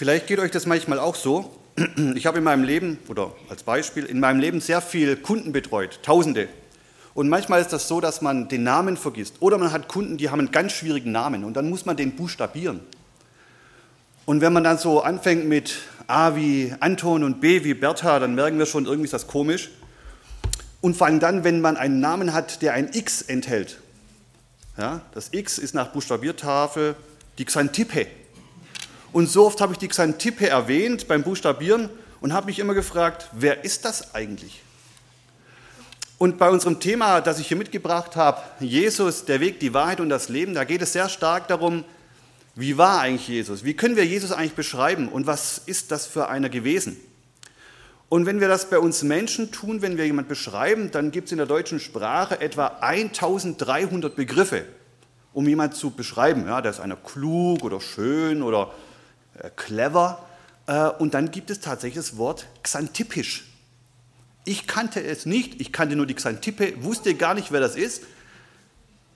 Vielleicht geht euch das manchmal auch so. Ich habe in meinem Leben, oder als Beispiel, in meinem Leben sehr viel Kunden betreut, Tausende. Und manchmal ist das so, dass man den Namen vergisst. Oder man hat Kunden, die haben einen ganz schwierigen Namen und dann muss man den buchstabieren. Und wenn man dann so anfängt mit A wie Anton und B wie Bertha, dann merken wir schon, irgendwie ist das komisch. Und vor allem dann, wenn man einen Namen hat, der ein X enthält. Ja, das X ist nach Buchstabiertafel die Xantippe. Und so oft habe ich die Xantippe erwähnt beim Buchstabieren und habe mich immer gefragt, wer ist das eigentlich? Und bei unserem Thema, das ich hier mitgebracht habe, Jesus, der Weg, die Wahrheit und das Leben, da geht es sehr stark darum, wie war eigentlich Jesus? Wie können wir Jesus eigentlich beschreiben und was ist das für einer gewesen? Und wenn wir das bei uns Menschen tun, wenn wir jemanden beschreiben, dann gibt es in der deutschen Sprache etwa 1300 Begriffe, um jemanden zu beschreiben. Ja, da ist einer klug oder schön oder clever. Äh, und dann gibt es tatsächlich das Wort xantipisch. Ich kannte es nicht, ich kannte nur die Xantippe, wusste gar nicht, wer das ist.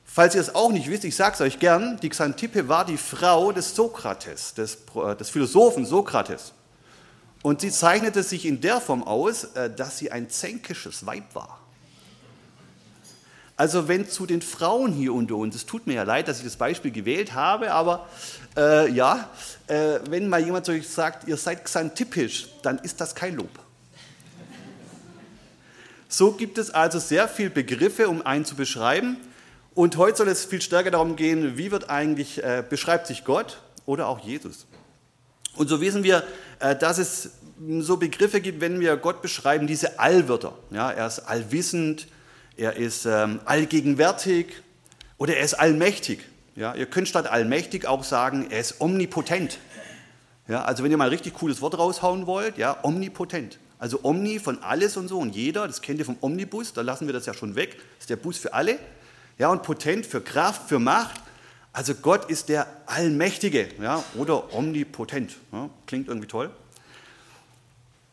Falls ihr es auch nicht wisst, ich sage es euch gern, die Xantippe war die Frau des Sokrates, des, äh, des Philosophen Sokrates. Und sie zeichnete sich in der Form aus, dass sie ein zänkisches Weib war. Also wenn zu den Frauen hier unter uns, es tut mir ja leid, dass ich das Beispiel gewählt habe, aber äh, ja, äh, wenn mal jemand zu euch sagt, ihr seid xantipisch, dann ist das kein Lob. So gibt es also sehr viele Begriffe, um einen zu beschreiben. Und heute soll es viel stärker darum gehen, wie wird eigentlich, äh, beschreibt sich Gott oder auch Jesus. Und so wissen wir, äh, dass es so Begriffe gibt, wenn wir Gott beschreiben, diese Allwörter. Ja, er ist allwissend, er ist ähm, allgegenwärtig oder er ist allmächtig. Ja, ihr könnt statt allmächtig auch sagen, er ist omnipotent. Ja, also wenn ihr mal ein richtig cooles Wort raushauen wollt, ja, omnipotent. Also omni von alles und so und jeder, das kennt ihr vom Omnibus, da lassen wir das ja schon weg, das ist der Bus für alle. Ja, und potent für Kraft, für Macht. Also Gott ist der Allmächtige ja, oder omnipotent. Ja, klingt irgendwie toll.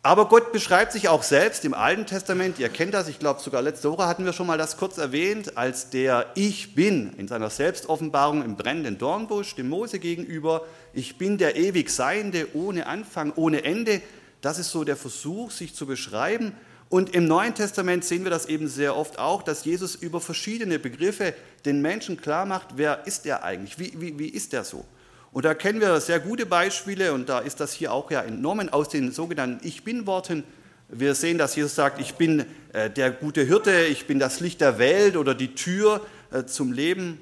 Aber Gott beschreibt sich auch selbst im Alten Testament, ihr kennt das, ich glaube sogar letzte Woche hatten wir schon mal das kurz erwähnt, als der Ich bin in seiner Selbstoffenbarung im brennenden Dornbusch dem Mose gegenüber. Ich bin der ewig Seiende, ohne Anfang, ohne Ende. Das ist so der Versuch, sich zu beschreiben. Und im Neuen Testament sehen wir das eben sehr oft auch, dass Jesus über verschiedene Begriffe den Menschen klar macht, wer ist er eigentlich, wie, wie, wie ist er so. Und da kennen wir sehr gute Beispiele und da ist das hier auch ja entnommen aus den sogenannten Ich bin-Worten. Wir sehen, dass Jesus sagt, ich bin äh, der gute Hirte, ich bin das Licht der Welt oder die Tür äh, zum Leben.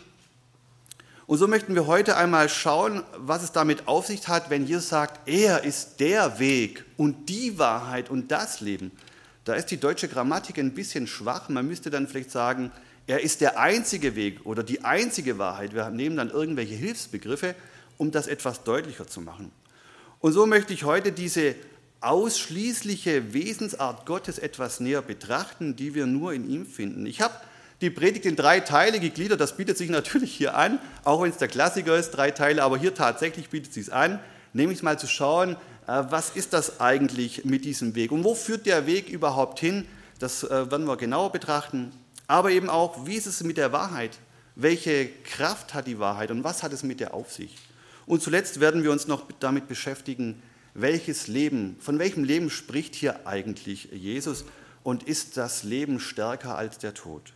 Und so möchten wir heute einmal schauen, was es damit auf sich hat, wenn Jesus sagt, er ist der Weg und die Wahrheit und das Leben. Da ist die deutsche Grammatik ein bisschen schwach. Man müsste dann vielleicht sagen, er ist der einzige Weg oder die einzige Wahrheit. Wir nehmen dann irgendwelche Hilfsbegriffe um das etwas deutlicher zu machen. Und so möchte ich heute diese ausschließliche Wesensart Gottes etwas näher betrachten, die wir nur in ihm finden. Ich habe die Predigt in drei Teile gegliedert, das bietet sich natürlich hier an, auch wenn es der Klassiker ist, drei Teile, aber hier tatsächlich bietet es sich an, nämlich mal zu schauen, äh, was ist das eigentlich mit diesem Weg und wo führt der Weg überhaupt hin, das äh, werden wir genauer betrachten, aber eben auch, wie ist es mit der Wahrheit, welche Kraft hat die Wahrheit und was hat es mit der auf sich. Und zuletzt werden wir uns noch damit beschäftigen, welches Leben, von welchem Leben spricht hier eigentlich Jesus und ist das Leben stärker als der Tod?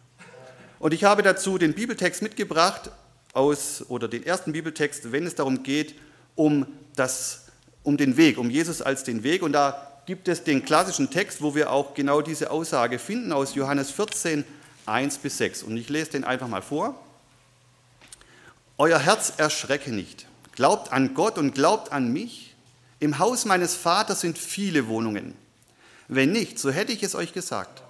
Und ich habe dazu den Bibeltext mitgebracht aus oder den ersten Bibeltext, wenn es darum geht, um das um den Weg, um Jesus als den Weg und da gibt es den klassischen Text, wo wir auch genau diese Aussage finden aus Johannes 14 1 bis 6 und ich lese den einfach mal vor. Euer Herz erschrecke nicht. Glaubt an Gott und glaubt an mich. Im Haus meines Vaters sind viele Wohnungen. Wenn nicht, so hätte ich es euch gesagt.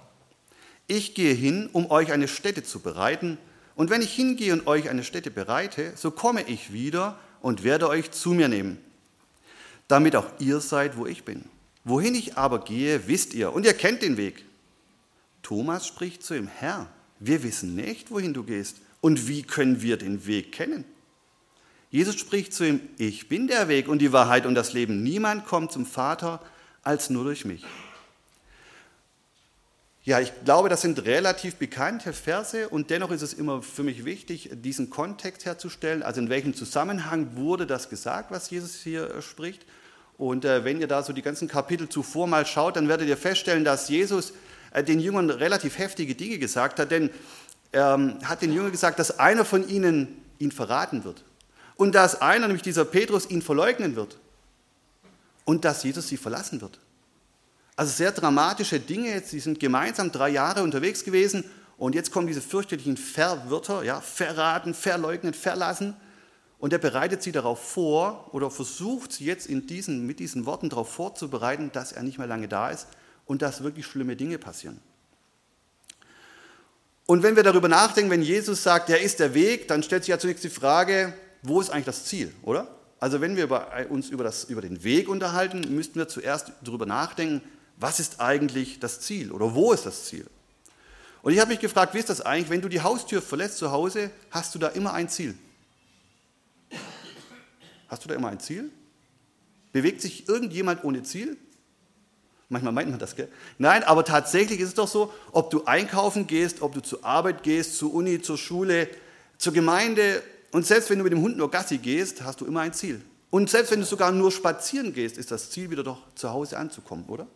Ich gehe hin, um euch eine Stätte zu bereiten. Und wenn ich hingehe und euch eine Stätte bereite, so komme ich wieder und werde euch zu mir nehmen, damit auch ihr seid, wo ich bin. Wohin ich aber gehe, wisst ihr, und ihr kennt den Weg. Thomas spricht zu ihm, Herr, wir wissen nicht, wohin du gehst, und wie können wir den Weg kennen? Jesus spricht zu ihm, ich bin der Weg und die Wahrheit und das Leben. Niemand kommt zum Vater als nur durch mich. Ja, ich glaube, das sind relativ bekannte Verse und dennoch ist es immer für mich wichtig, diesen Kontext herzustellen. Also in welchem Zusammenhang wurde das gesagt, was Jesus hier äh, spricht? Und äh, wenn ihr da so die ganzen Kapitel zuvor mal schaut, dann werdet ihr feststellen, dass Jesus äh, den Jüngern relativ heftige Dinge gesagt hat, denn er ähm, hat den Jüngern gesagt, dass einer von ihnen ihn verraten wird und dass einer, nämlich dieser Petrus, ihn verleugnen wird und dass Jesus sie verlassen wird. Also sehr dramatische Dinge. Sie sind gemeinsam drei Jahre unterwegs gewesen und jetzt kommen diese fürchterlichen Verwirter, ja, verraten, verleugnen, verlassen. Und er bereitet sie darauf vor oder versucht sie jetzt in diesen, mit diesen Worten darauf vorzubereiten, dass er nicht mehr lange da ist und dass wirklich schlimme Dinge passieren. Und wenn wir darüber nachdenken, wenn Jesus sagt, er ist der Weg, dann stellt sich ja zunächst die Frage, wo ist eigentlich das Ziel, oder? Also wenn wir uns über, das, über den Weg unterhalten, müssten wir zuerst darüber nachdenken, was ist eigentlich das Ziel oder wo ist das Ziel? Und ich habe mich gefragt, wie ist das eigentlich, wenn du die Haustür verlässt zu Hause, hast du da immer ein Ziel? Hast du da immer ein Ziel? Bewegt sich irgendjemand ohne Ziel? Manchmal meint man das, gell? Nein, aber tatsächlich ist es doch so, ob du einkaufen gehst, ob du zur Arbeit gehst, zur Uni, zur Schule, zur Gemeinde und selbst wenn du mit dem Hund nur Gassi gehst, hast du immer ein Ziel. Und selbst wenn du sogar nur spazieren gehst, ist das Ziel wieder doch zu Hause anzukommen, oder?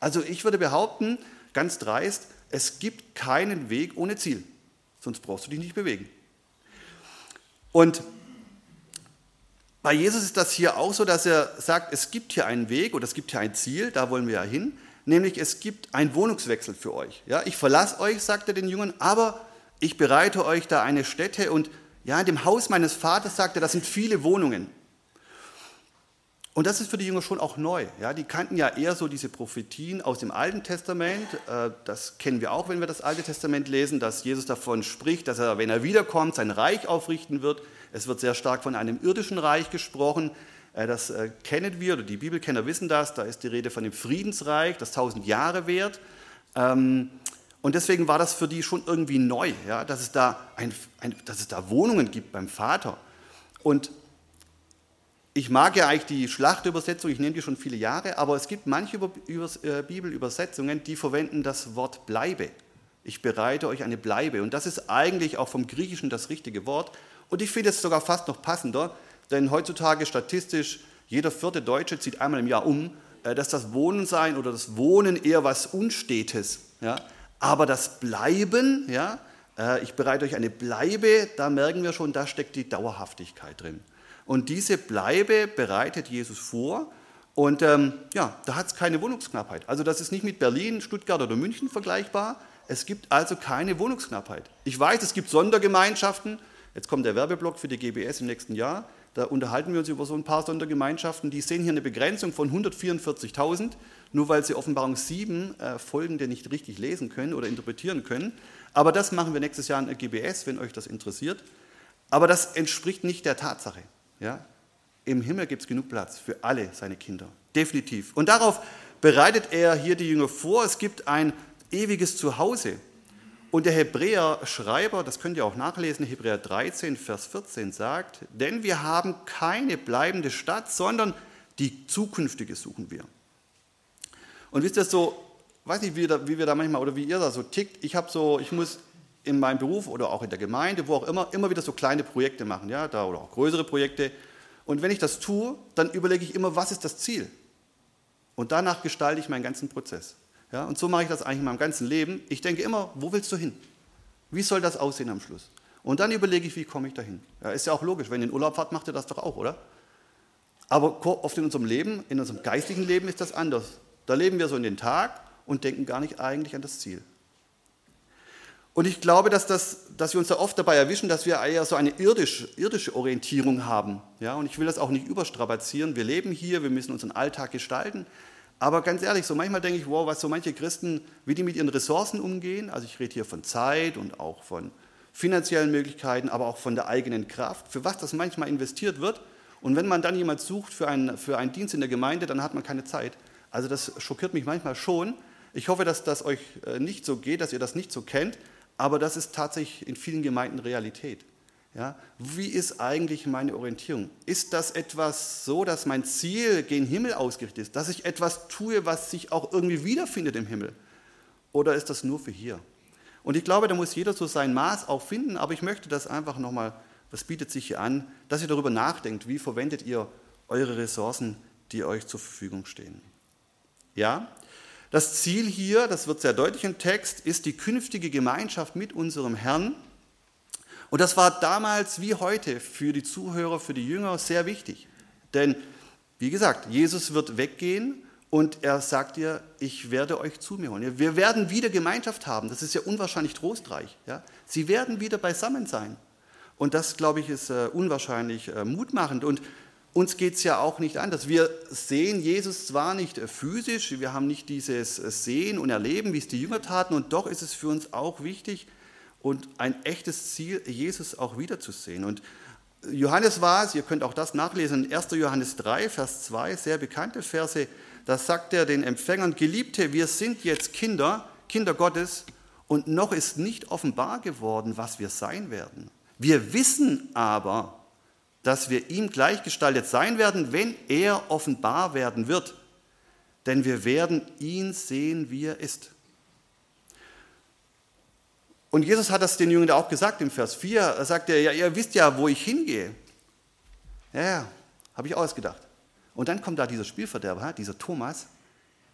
Also ich würde behaupten, ganz dreist, es gibt keinen Weg ohne Ziel. Sonst brauchst du dich nicht bewegen. Und bei Jesus ist das hier auch so, dass er sagt, es gibt hier einen Weg oder es gibt hier ein Ziel, da wollen wir ja hin, nämlich es gibt einen Wohnungswechsel für euch. Ja, ich verlasse euch, sagt er den Jüngern, aber ich bereite euch da eine Stätte und ja, in dem Haus meines Vaters, sagt er, das sind viele Wohnungen. Und das ist für die Jünger schon auch neu. Ja, die kannten ja eher so diese Prophetien aus dem Alten Testament. Äh, das kennen wir auch, wenn wir das Alte Testament lesen, dass Jesus davon spricht, dass er, wenn er wiederkommt, sein Reich aufrichten wird. Es wird sehr stark von einem irdischen Reich gesprochen. Äh, das äh, kennen wir, oder die Bibelkenner wissen das. Da ist die Rede von dem Friedensreich, das tausend Jahre währt. Und deswegen war das für die schon irgendwie neu, ja, dass, es da ein, ein, dass es da Wohnungen gibt beim Vater. Und ich mag ja eigentlich die Schlachtübersetzung, ich nehme die schon viele Jahre, aber es gibt manche äh, Bibelübersetzungen, die verwenden das Wort bleibe. Ich bereite euch eine Bleibe. Und das ist eigentlich auch vom Griechischen das richtige Wort. Und ich finde es sogar fast noch passender, denn heutzutage statistisch, jeder vierte Deutsche zieht einmal im Jahr um, äh, dass das Wohnen sein oder das Wohnen eher was Unstetes. Ja? Aber das Bleiben, ja, äh, ich bereite euch eine Bleibe, da merken wir schon, da steckt die Dauerhaftigkeit drin. Und diese Bleibe bereitet Jesus vor. Und ähm, ja, da hat es keine Wohnungsknappheit. Also das ist nicht mit Berlin, Stuttgart oder München vergleichbar. Es gibt also keine Wohnungsknappheit. Ich weiß, es gibt Sondergemeinschaften, Jetzt kommt der Werbeblock für die GBS im nächsten Jahr. Da unterhalten wir uns über so ein paar Sondergemeinschaften. Die sehen hier eine Begrenzung von 144.000, nur weil sie Offenbarung 7 äh, Folgende nicht richtig lesen können oder interpretieren können. Aber das machen wir nächstes Jahr in GBS, wenn euch das interessiert. Aber das entspricht nicht der Tatsache. Ja? Im Himmel gibt es genug Platz für alle seine Kinder. Definitiv. Und darauf bereitet er hier die Jünger vor. Es gibt ein ewiges Zuhause. Und der Hebräer-Schreiber, das könnt ihr auch nachlesen, Hebräer 13, Vers 14 sagt, denn wir haben keine bleibende Stadt, sondern die zukünftige suchen wir. Und wisst ihr so, weiß nicht, wie, wie wir da manchmal oder wie ihr da so tickt, ich habe so, ich muss in meinem Beruf oder auch in der Gemeinde, wo auch immer, immer wieder so kleine Projekte machen, ja, da oder auch größere Projekte. Und wenn ich das tue, dann überlege ich immer, was ist das Ziel? Und danach gestalte ich meinen ganzen Prozess. Ja, und so mache ich das eigentlich in meinem ganzen Leben. Ich denke immer, wo willst du hin? Wie soll das aussehen am Schluss? Und dann überlege ich, wie komme ich dahin? Ja, ist ja auch logisch, wenn ihr in Urlaub fahrt, macht ihr das doch auch, oder? Aber oft in unserem Leben, in unserem geistigen Leben ist das anders. Da leben wir so in den Tag und denken gar nicht eigentlich an das Ziel. Und ich glaube, dass, das, dass wir uns da oft dabei erwischen, dass wir eher so eine irdische, irdische Orientierung haben. Ja, und ich will das auch nicht überstrapazieren. Wir leben hier, wir müssen unseren Alltag gestalten. Aber ganz ehrlich, so manchmal denke ich, wow, was so manche Christen, wie die mit ihren Ressourcen umgehen. Also ich rede hier von Zeit und auch von finanziellen Möglichkeiten, aber auch von der eigenen Kraft, für was das manchmal investiert wird. Und wenn man dann jemand sucht für einen, für einen Dienst in der Gemeinde, dann hat man keine Zeit. Also das schockiert mich manchmal schon. Ich hoffe, dass das euch äh, nicht so geht, dass ihr das nicht so kennt, aber das ist tatsächlich in vielen Gemeinden Realität. Ja, wie ist eigentlich meine Orientierung? Ist das etwas so, dass mein Ziel gen Himmel ausgerichtet ist, dass ich etwas tue, was sich auch irgendwie wiederfindet im Himmel? Oder ist das nur für hier? Und ich glaube, da muss jeder so sein Maß auch finden, aber ich möchte das einfach nochmal, was bietet sich hier an, dass ihr darüber nachdenkt, wie verwendet ihr eure Ressourcen, die euch zur Verfügung stehen. Ja, das Ziel hier, das wird sehr deutlich im Text, ist die künftige Gemeinschaft mit unserem Herrn. Und das war damals wie heute für die Zuhörer, für die Jünger sehr wichtig. Denn, wie gesagt, Jesus wird weggehen und er sagt ihr, ich werde euch zu mir holen. Wir werden wieder Gemeinschaft haben. Das ist ja unwahrscheinlich trostreich. Ja? Sie werden wieder beisammen sein. Und das, glaube ich, ist äh, unwahrscheinlich äh, mutmachend. Und uns geht es ja auch nicht anders. Wir sehen Jesus zwar nicht äh, physisch, wir haben nicht dieses Sehen und Erleben, wie es die Jünger taten, und doch ist es für uns auch wichtig und ein echtes Ziel, Jesus auch wiederzusehen. Und Johannes war es, ihr könnt auch das nachlesen, in 1. Johannes 3, Vers 2, sehr bekannte Verse, da sagt er den Empfängern, Geliebte, wir sind jetzt Kinder, Kinder Gottes, und noch ist nicht offenbar geworden, was wir sein werden. Wir wissen aber, dass wir ihm gleichgestaltet sein werden, wenn er offenbar werden wird. Denn wir werden ihn sehen, wie er ist. Und Jesus hat das den Jüngern auch gesagt im Vers 4. Er sagt ja, ihr wisst ja, wo ich hingehe. Ja, ja, habe ich ausgedacht. Und dann kommt da dieser Spielverderber, dieser Thomas.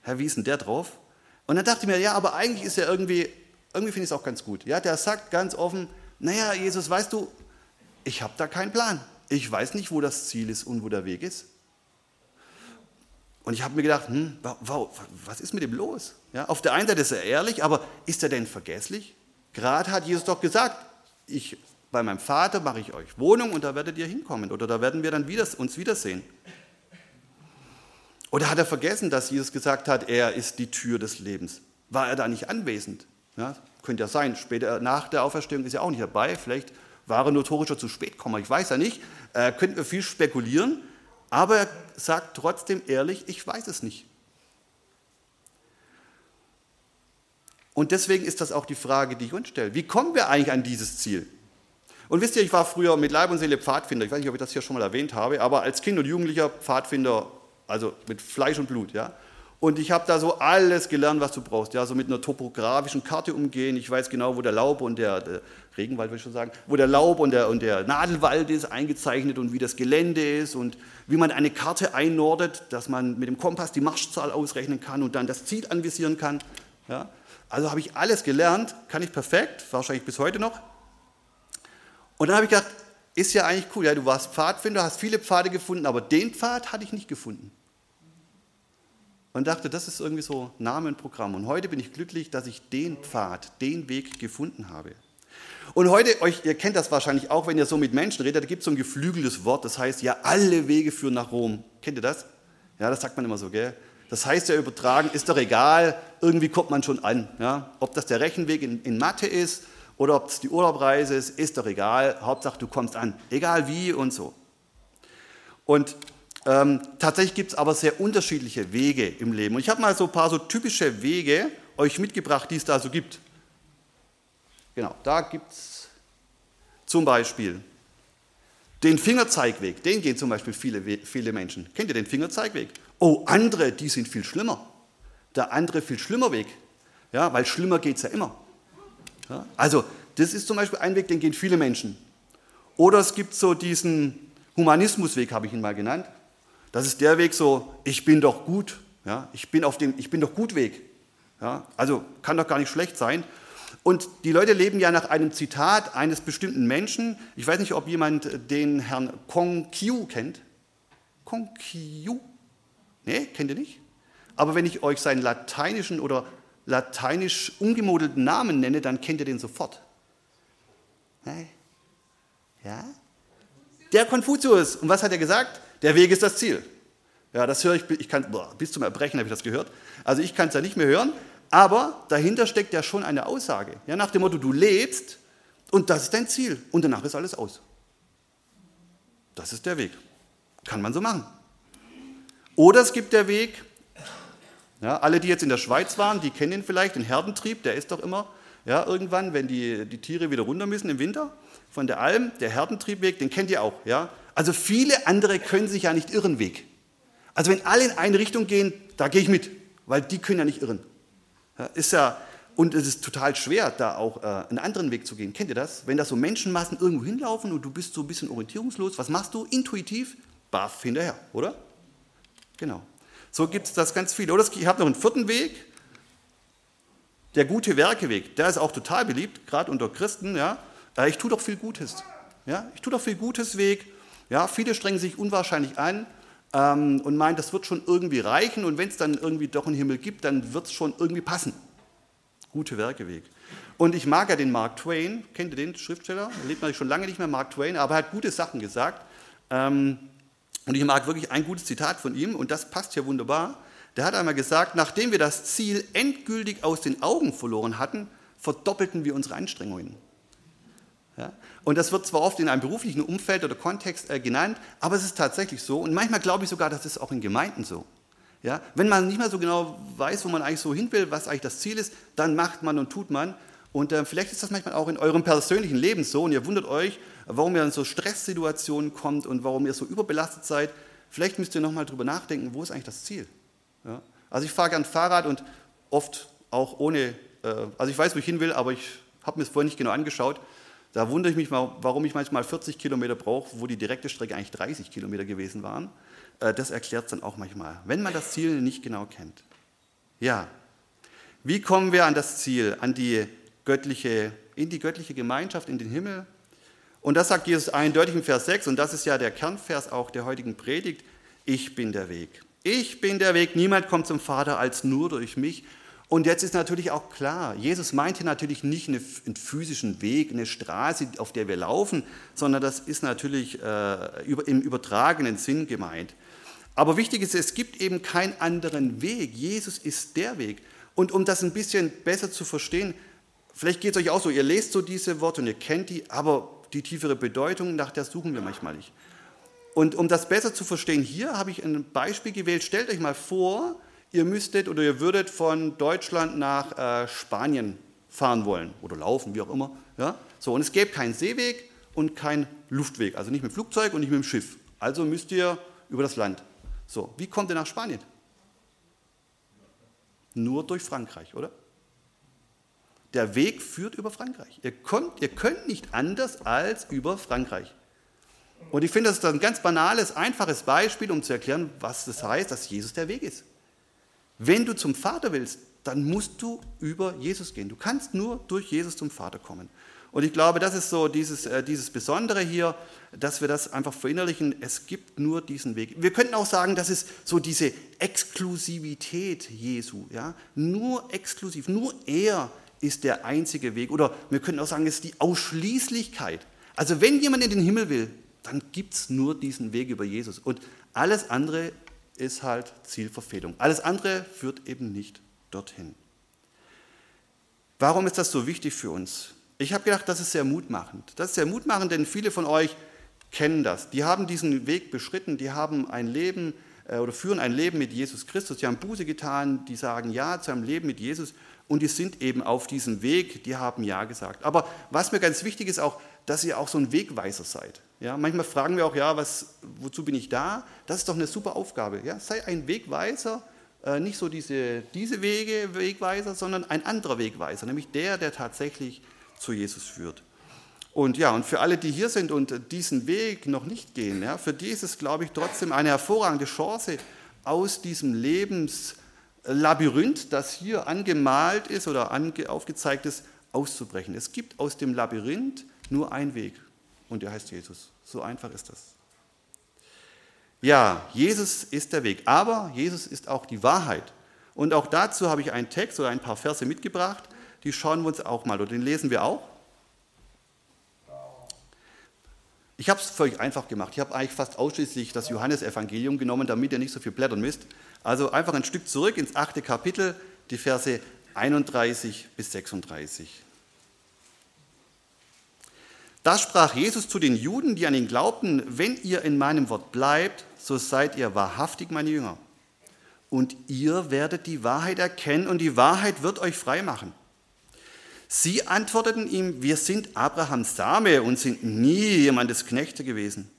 Herr, wie ist denn der drauf? Und dann dachte ich mir, ja, aber eigentlich ist er irgendwie, irgendwie finde ich es auch ganz gut. Ja, der sagt ganz offen, naja, Jesus, weißt du, ich habe da keinen Plan. Ich weiß nicht, wo das Ziel ist und wo der Weg ist. Und ich habe mir gedacht, hm, wow, was ist mit ihm los? Ja, auf der einen Seite ist er ehrlich, aber ist er denn vergesslich? Gerade hat Jesus doch gesagt, ich, bei meinem Vater mache ich euch Wohnung und da werdet ihr hinkommen oder da werden wir dann wieder, uns wiedersehen. Oder hat er vergessen, dass Jesus gesagt hat, er ist die Tür des Lebens? War er da nicht anwesend? Ja, könnte ja sein. Später nach der Auferstehung ist er auch nicht dabei. Vielleicht war er notorischer zu spät gekommen. Ich weiß ja nicht. Äh, könnten wir viel spekulieren. Aber er sagt trotzdem ehrlich, ich weiß es nicht. Und deswegen ist das auch die Frage, die ich uns stelle. Wie kommen wir eigentlich an dieses Ziel? Und wisst ihr, ich war früher mit Leib und Seele Pfadfinder. Ich weiß nicht, ob ich das hier schon mal erwähnt habe, aber als Kind und Jugendlicher Pfadfinder, also mit Fleisch und Blut. Ja? Und ich habe da so alles gelernt, was du brauchst. Ja, so mit einer topografischen Karte umgehen. Ich weiß genau, wo der Laub und der, der Regenwald, würde ich schon sagen, wo der Laub und der, und der Nadelwald ist, eingezeichnet und wie das Gelände ist und wie man eine Karte einnordet, dass man mit dem Kompass die Marschzahl ausrechnen kann und dann das Ziel anvisieren kann. Ja, also habe ich alles gelernt, kann ich perfekt, wahrscheinlich bis heute noch. Und dann habe ich gedacht, ist ja eigentlich cool, ja, du warst Pfadfinder, hast viele Pfade gefunden, aber den Pfad hatte ich nicht gefunden und dachte, das ist irgendwie so Name und. Und heute bin ich glücklich, dass ich den Pfad, den Weg gefunden habe. Und heute, euch, ihr kennt das wahrscheinlich auch, wenn ihr so mit Menschen redet, da gibt es so ein geflügeltes Wort, das heißt ja, alle Wege führen nach Rom. Kennt ihr das? Ja, das sagt man immer so, gell? Das heißt ja übertragen, ist doch egal, irgendwie kommt man schon an. Ja? Ob das der Rechenweg in, in Mathe ist oder ob es die Urlaubreise ist, ist doch egal. Hauptsache, du kommst an. Egal wie und so. Und ähm, tatsächlich gibt es aber sehr unterschiedliche Wege im Leben. Und ich habe mal so ein paar so typische Wege euch mitgebracht, die es da so gibt. Genau, da gibt es zum Beispiel den Fingerzeigweg. Den gehen zum Beispiel viele, viele Menschen. Kennt ihr den Fingerzeigweg? Oh, andere, die sind viel schlimmer. Der andere viel schlimmer Weg. Ja, weil schlimmer geht es ja immer. Ja, also, das ist zum Beispiel ein Weg, den gehen viele Menschen. Oder es gibt so diesen Humanismusweg, habe ich ihn mal genannt. Das ist der Weg so, ich bin doch gut, ja, ich bin auf dem, ich bin doch gut Weg. Ja, also kann doch gar nicht schlecht sein. Und die Leute leben ja nach einem Zitat eines bestimmten Menschen. Ich weiß nicht, ob jemand den Herrn Kong Kiu kennt. Kong Kiu? Nee, kennt ihr nicht? Aber wenn ich euch seinen lateinischen oder lateinisch umgemodelten Namen nenne, dann kennt ihr den sofort. Ja? Der Konfuzius. Und was hat er gesagt? Der Weg ist das Ziel. Ja, das höre ich, ich kann, boah, bis zum Erbrechen habe ich das gehört. Also ich kann es ja nicht mehr hören, aber dahinter steckt ja schon eine Aussage. Ja, nach dem Motto, du lebst und das ist dein Ziel und danach ist alles aus. Das ist der Weg. Kann man so machen. Oder es gibt der Weg, ja, alle, die jetzt in der Schweiz waren, die kennen ihn vielleicht, den Herdentrieb, der ist doch immer, ja, irgendwann, wenn die, die Tiere wieder runter müssen im Winter, von der Alm, der Herdentriebweg, den kennt ihr auch. Ja? Also viele andere können sich ja nicht irren Weg. Also wenn alle in eine Richtung gehen, da gehe ich mit, weil die können ja nicht irren. Ja, ist ja, und es ist total schwer, da auch äh, einen anderen Weg zu gehen. Kennt ihr das? Wenn da so Menschenmassen irgendwo hinlaufen und du bist so ein bisschen orientierungslos, was machst du intuitiv? Baff hinterher, oder? Genau. So gibt es das ganz viel. Oder ich habe noch einen vierten Weg, der gute Werkeweg. Der ist auch total beliebt, gerade unter Christen. Ja. Äh, ich tue doch viel Gutes. Ja. Ich tue doch viel Gutes Weg. Ja. Viele strengen sich unwahrscheinlich an ähm, und meinen, das wird schon irgendwie reichen und wenn es dann irgendwie doch einen Himmel gibt, dann wird es schon irgendwie passen. Gute Werkeweg. Und ich mag ja den Mark Twain, kennt ihr den Schriftsteller? Er lebt natürlich schon lange nicht mehr, Mark Twain, aber er hat gute Sachen gesagt. Ähm, und ich mag wirklich ein gutes Zitat von ihm und das passt hier wunderbar. Der hat einmal gesagt, nachdem wir das Ziel endgültig aus den Augen verloren hatten, verdoppelten wir unsere Anstrengungen. Und das wird zwar oft in einem beruflichen Umfeld oder Kontext äh, genannt, aber es ist tatsächlich so. Und manchmal glaube ich sogar, das ist auch in Gemeinden so. Ja? Wenn man nicht mehr so genau weiß, wo man eigentlich so hin will, was eigentlich das Ziel ist, dann macht man und tut man. Und äh, vielleicht ist das manchmal auch in eurem persönlichen Leben so und ihr wundert euch, warum ihr in so Stresssituationen kommt und warum ihr so überbelastet seid. Vielleicht müsst ihr nochmal drüber nachdenken, wo ist eigentlich das Ziel? Ja? Also ich fahre gern Fahrrad und oft auch ohne, äh, also ich weiß, wo ich hin will, aber ich habe mir es vorher nicht genau angeschaut. Da wundere ich mich mal, warum ich manchmal 40 Kilometer brauche, wo die direkte Strecke eigentlich 30 Kilometer gewesen waren. Äh, das erklärt es dann auch manchmal, wenn man das Ziel nicht genau kennt. Ja, wie kommen wir an das Ziel, an die göttliche, in die göttliche Gemeinschaft, in den Himmel? Und das sagt Jesus eindeutig im Vers 6, und das ist ja der Kernvers auch der heutigen Predigt. Ich bin der Weg. Ich bin der Weg. Niemand kommt zum Vater als nur durch mich. Und jetzt ist natürlich auch klar, Jesus meinte natürlich nicht einen physischen Weg, eine Straße, auf der wir laufen, sondern das ist natürlich äh, im übertragenen Sinn gemeint. Aber wichtig ist, es gibt eben keinen anderen Weg. Jesus ist der Weg. Und um das ein bisschen besser zu verstehen, vielleicht geht es euch auch so, ihr lest so diese Worte und ihr kennt die, aber die tiefere Bedeutung, nach der suchen wir manchmal nicht. Und um das besser zu verstehen, hier habe ich ein Beispiel gewählt. Stellt euch mal vor, ihr müsstet oder ihr würdet von Deutschland nach äh, Spanien fahren wollen oder laufen, wie auch immer. Ja? So, und es gäbe keinen Seeweg und keinen Luftweg, also nicht mit dem Flugzeug und nicht mit dem Schiff. Also müsst ihr über das Land. So, wie kommt ihr nach Spanien? Nur durch Frankreich, oder? Der Weg führt über Frankreich. Ihr, kommt, ihr könnt nicht anders als über Frankreich. Und ich finde, das ist ein ganz banales, einfaches Beispiel, um zu erklären, was das heißt, dass Jesus der Weg ist. Wenn du zum Vater willst, dann musst du über Jesus gehen. Du kannst nur durch Jesus zum Vater kommen. Und ich glaube, das ist so dieses, äh, dieses Besondere hier, dass wir das einfach verinnerlichen. Es gibt nur diesen Weg. Wir könnten auch sagen, das ist so diese Exklusivität Jesu. Ja? Nur exklusiv, nur er ist der einzige Weg. Oder wir könnten auch sagen, es ist die Ausschließlichkeit. Also wenn jemand in den Himmel will, dann gibt es nur diesen Weg über Jesus. Und alles andere ist halt Zielverfehlung. Alles andere führt eben nicht dorthin. Warum ist das so wichtig für uns? Ich habe gedacht, das ist sehr mutmachend. Das ist sehr mutmachend, denn viele von euch kennen das. Die haben diesen Weg beschritten, die haben ein Leben äh, oder führen ein Leben mit Jesus Christus. Die haben Buße getan, die sagen Ja zu einem Leben mit Jesus und die sind eben auf diesem Weg, die haben Ja gesagt. Aber was mir ganz wichtig ist auch, dass ihr auch so ein Wegweiser seid. Ja, manchmal fragen wir auch, ja, was, wozu bin ich da? Das ist doch eine super Aufgabe. Ja, sei ein Wegweiser, äh, nicht so diese, diese Wege Wegweiser, sondern ein anderer Wegweiser, nämlich der, der tatsächlich zu Jesus führt. Und ja, und für alle, die hier sind und diesen Weg noch nicht gehen, ja, für die ist es, glaube ich, trotzdem eine hervorragende Chance, aus diesem Lebenslabyrinth, das hier angemalt ist oder aufgezeigt ist, auszubrechen. Es gibt aus dem Labyrinth nur einen Weg und der heißt Jesus. So einfach ist das. Ja, Jesus ist der Weg, aber Jesus ist auch die Wahrheit. Und auch dazu habe ich einen Text oder ein paar Verse mitgebracht, die schauen wir uns auch mal oder den lesen wir auch. Ich habe es euch einfach gemacht. Ich habe eigentlich fast ausschließlich das Johannesevangelium genommen, damit ihr nicht so viel blättern müsst. Also einfach ein Stück zurück ins achte Kapitel, die Verse 31 bis 36. Da sprach Jesus zu den Juden, die an ihn glaubten, wenn ihr in meinem Wort bleibt, so seid ihr wahrhaftig meine Jünger. Und ihr werdet die Wahrheit erkennen und die Wahrheit wird euch frei machen. Sie antworteten ihm, wir sind Abrahams Same und sind nie jemandes Knechte gewesen.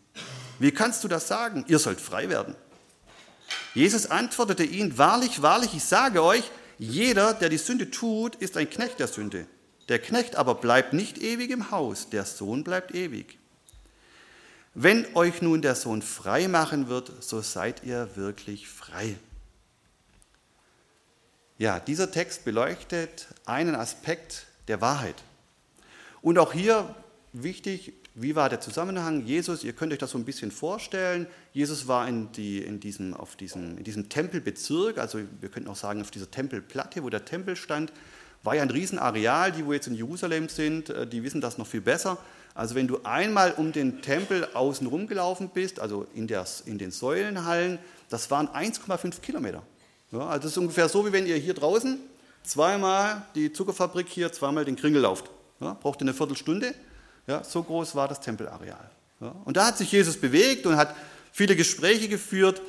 Wie kannst du das sagen? Ihr sollt frei werden. Jesus antwortete ihnen, wahrlich, wahrlich, ich sage euch, jeder, der die Sünde tut, ist ein Knecht der Sünde. Der Knecht aber bleibt nicht ewig im Haus, der Sohn bleibt ewig. Wenn euch nun der Sohn frei machen wird, so seid ihr wirklich frei. Ja, dieser Text beleuchtet einen Aspekt der Wahrheit. Und auch hier wichtig, wie war der Zusammenhang? Jesus, ihr könnt euch das so ein bisschen vorstellen. Jesus war in, die, in, diesem, auf diesem, in diesem Tempelbezirk, also wir könnten auch sagen auf dieser Tempelplatte, wo der Tempel stand, war ja ein Riesenareal. Die, wo jetzt in Jerusalem sind, äh, die wissen das noch viel besser. Also wenn du einmal um den Tempel außen rumgelaufen bist, also in, der, in den Säulenhallen, das waren 1,5 Kilometer. Ja, also das ist ungefähr so, wie wenn ihr hier draußen zweimal die Zuckerfabrik hier, zweimal den Kringel lauft. Ja, braucht ihr eine Viertelstunde. Ja, so groß war das Tempelareal. Ja, und da hat sich Jesus bewegt und hat viele Gespräche geführt.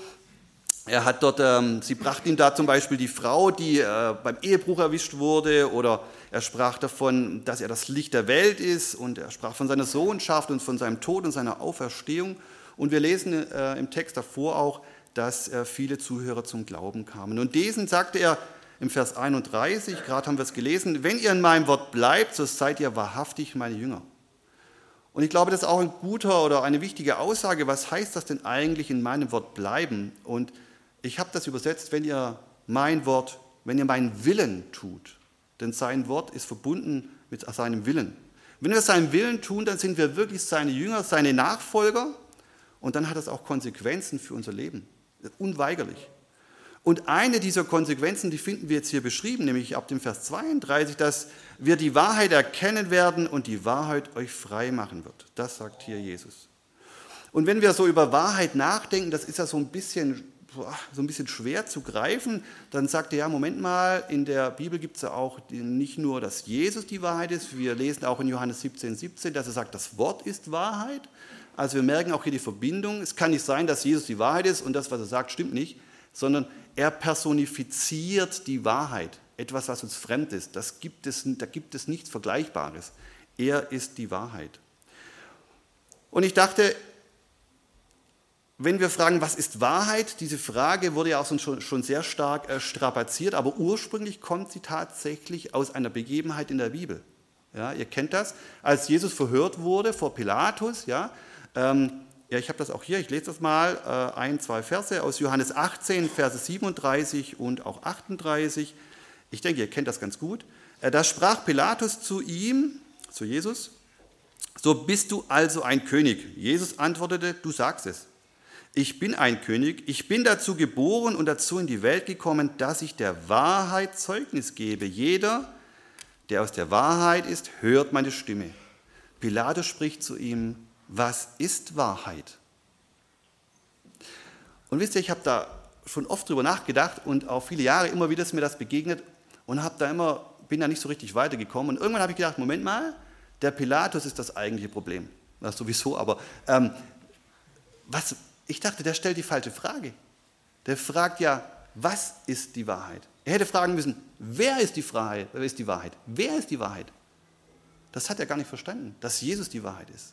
Er hat dort, ähm, sie brachten ihm da zum Beispiel die Frau, die äh, beim Ehebruch erwischt wurde, oder er sprach davon, dass er das Licht der Welt ist, und er sprach von seiner Sohnschaft und von seinem Tod und seiner Auferstehung. Und wir lesen äh, im Text davor auch, dass äh, viele Zuhörer zum Glauben kamen. Und diesen sagte er im Vers 31, gerade haben wir es gelesen, wenn ihr in meinem Wort bleibt, so seid ihr wahrhaftig meine Jünger. Und ich glaube, das ist auch ein guter oder eine wichtige Aussage. Was heißt das denn eigentlich in meinem Wort bleiben? Und ich habe das übersetzt, wenn ihr mein Wort, wenn ihr meinen Willen tut. Denn sein Wort ist verbunden mit seinem Willen. Wenn wir seinen Willen tun, dann sind wir wirklich seine Jünger, seine Nachfolger. Und dann hat das auch Konsequenzen für unser Leben. Unweigerlich. Und eine dieser Konsequenzen, die finden wir jetzt hier beschrieben, nämlich ab dem Vers 32, dass wir die Wahrheit erkennen werden und die Wahrheit euch frei machen wird. Das sagt hier Jesus. Und wenn wir so über Wahrheit nachdenken, das ist ja so ein bisschen, so ein bisschen schwer zu greifen, dann sagt er, ja, Moment mal, in der Bibel gibt es ja auch nicht nur, dass Jesus die Wahrheit ist, wir lesen auch in Johannes 17, 17, dass er sagt, das Wort ist Wahrheit. Also wir merken auch hier die Verbindung. Es kann nicht sein, dass Jesus die Wahrheit ist und das, was er sagt, stimmt nicht, sondern er personifiziert die Wahrheit, etwas, was uns fremd ist. Das gibt es, da gibt es nichts Vergleichbares. Er ist die Wahrheit. Und ich dachte, wenn wir fragen, was ist Wahrheit, diese Frage wurde ja auch schon, schon sehr stark äh, strapaziert, aber ursprünglich kommt sie tatsächlich aus einer Begebenheit in der Bibel. Ja, ihr kennt das, als Jesus verhört wurde vor Pilatus, ja, ähm, ja, ich habe das auch hier, ich lese das mal, äh, ein, zwei Verse aus Johannes 18, Verse 37 und auch 38. Ich denke, ihr kennt das ganz gut. Äh, da sprach Pilatus zu ihm, zu Jesus, so bist du also ein König. Jesus antwortete, du sagst es. Ich bin ein König, ich bin dazu geboren und dazu in die Welt gekommen, dass ich der Wahrheit Zeugnis gebe. Jeder, der aus der Wahrheit ist, hört meine Stimme. Pilatus spricht zu ihm, was ist Wahrheit? Und wisst ihr, ich habe da schon oft drüber nachgedacht und auch viele Jahre immer wieder ist mir das begegnet und habe da immer, bin da nicht so richtig weitergekommen. Und irgendwann habe ich gedacht, Moment mal, der Pilatus ist das eigentliche Problem. Das sowieso, aber ähm, was, ich dachte, der stellt die falsche Frage. Der fragt ja, was ist die Wahrheit? Er hätte fragen müssen, wer ist die, Freiheit, wer ist die Wahrheit? Wer ist die Wahrheit? Das hat er gar nicht verstanden, dass Jesus die Wahrheit ist.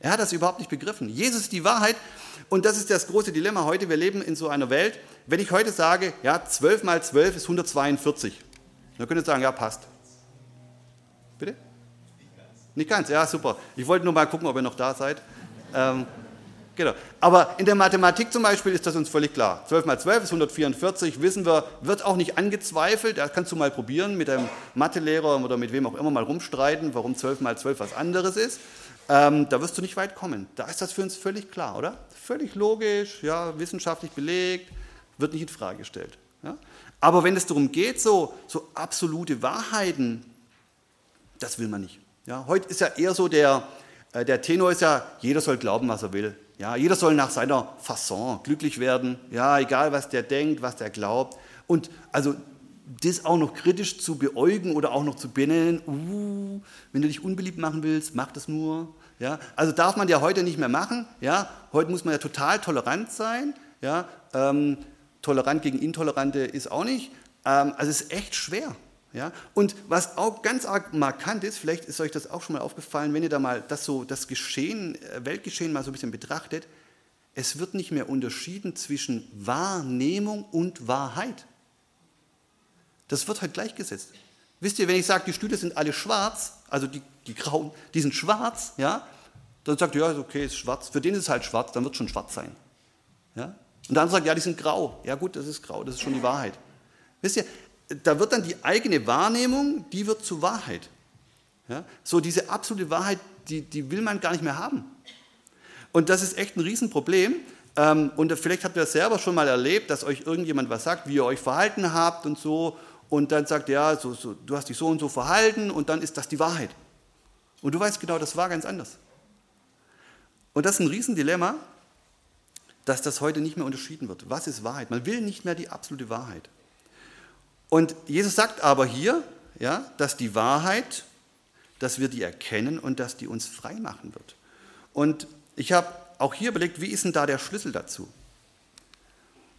Er hat das überhaupt nicht begriffen. Jesus ist die Wahrheit und das ist das große Dilemma heute. Wir leben in so einer Welt. Wenn ich heute sage, ja, 12 mal 12 ist 142, dann könnt ihr sagen, ja, passt. Bitte? Nicht ganz. Nicht ganz, ja, super. Ich wollte nur mal gucken, ob ihr noch da seid. Ähm, genau. Aber in der Mathematik zum Beispiel ist das uns völlig klar. 12 mal 12 ist 144, wissen wir, wird auch nicht angezweifelt. Das kannst du mal probieren, mit einem Mathelehrer oder mit wem auch immer mal rumstreiten, warum 12 mal 12 was anderes ist. Ähm, da wirst du nicht weit kommen. Da ist das für uns völlig klar, oder? Völlig logisch, ja, wissenschaftlich belegt, wird nicht in Frage gestellt. Ja? Aber wenn es darum geht, so, so absolute Wahrheiten, das will man nicht. Ja? Heute ist ja eher so der, äh, der Tenor ist ja, jeder soll glauben, was er will. Ja, jeder soll nach seiner Fasson glücklich werden. Ja, egal was der denkt, was der glaubt. Und also das auch noch kritisch zu beäugen oder auch noch zu benennen, uh, wenn du dich unbeliebt machen willst, mach das nur. Ja? Also darf man ja heute nicht mehr machen. Ja? Heute muss man ja total tolerant sein. Ja? Ähm, tolerant gegen Intolerante ist auch nicht. Ähm, also es ist echt schwer. Ja? Und was auch ganz arg markant ist, vielleicht ist euch das auch schon mal aufgefallen, wenn ihr da mal das, so, das Geschehen, äh, Weltgeschehen mal so ein bisschen betrachtet, es wird nicht mehr unterschieden zwischen Wahrnehmung und Wahrheit. Das wird halt gleichgesetzt. Wisst ihr, wenn ich sage, die Stühle sind alle schwarz, also die, die grauen, die sind schwarz, ja, Dann sagt er, ja, okay, ist schwarz. Für den ist es halt schwarz, dann wird schon schwarz sein. Ja? Und andere sagt, ja, die sind grau. Ja gut, das ist grau, das ist schon die Wahrheit. Wisst ihr, da wird dann die eigene Wahrnehmung, die wird zur Wahrheit. Ja? So diese absolute Wahrheit, die, die will man gar nicht mehr haben. Und das ist echt ein Riesenproblem. Ähm, und vielleicht habt ihr das selber schon mal erlebt, dass euch irgendjemand was sagt, wie ihr euch verhalten habt und so. Und dann sagt, ja, so, so, du hast dich so und so verhalten und dann ist das die Wahrheit. Und du weißt genau, das war ganz anders. Und das ist ein Riesendilemma, dass das heute nicht mehr unterschieden wird. Was ist Wahrheit? Man will nicht mehr die absolute Wahrheit. Und Jesus sagt aber hier, ja, dass die Wahrheit, dass wir die erkennen und dass die uns frei machen wird. Und ich habe auch hier überlegt, wie ist denn da der Schlüssel dazu?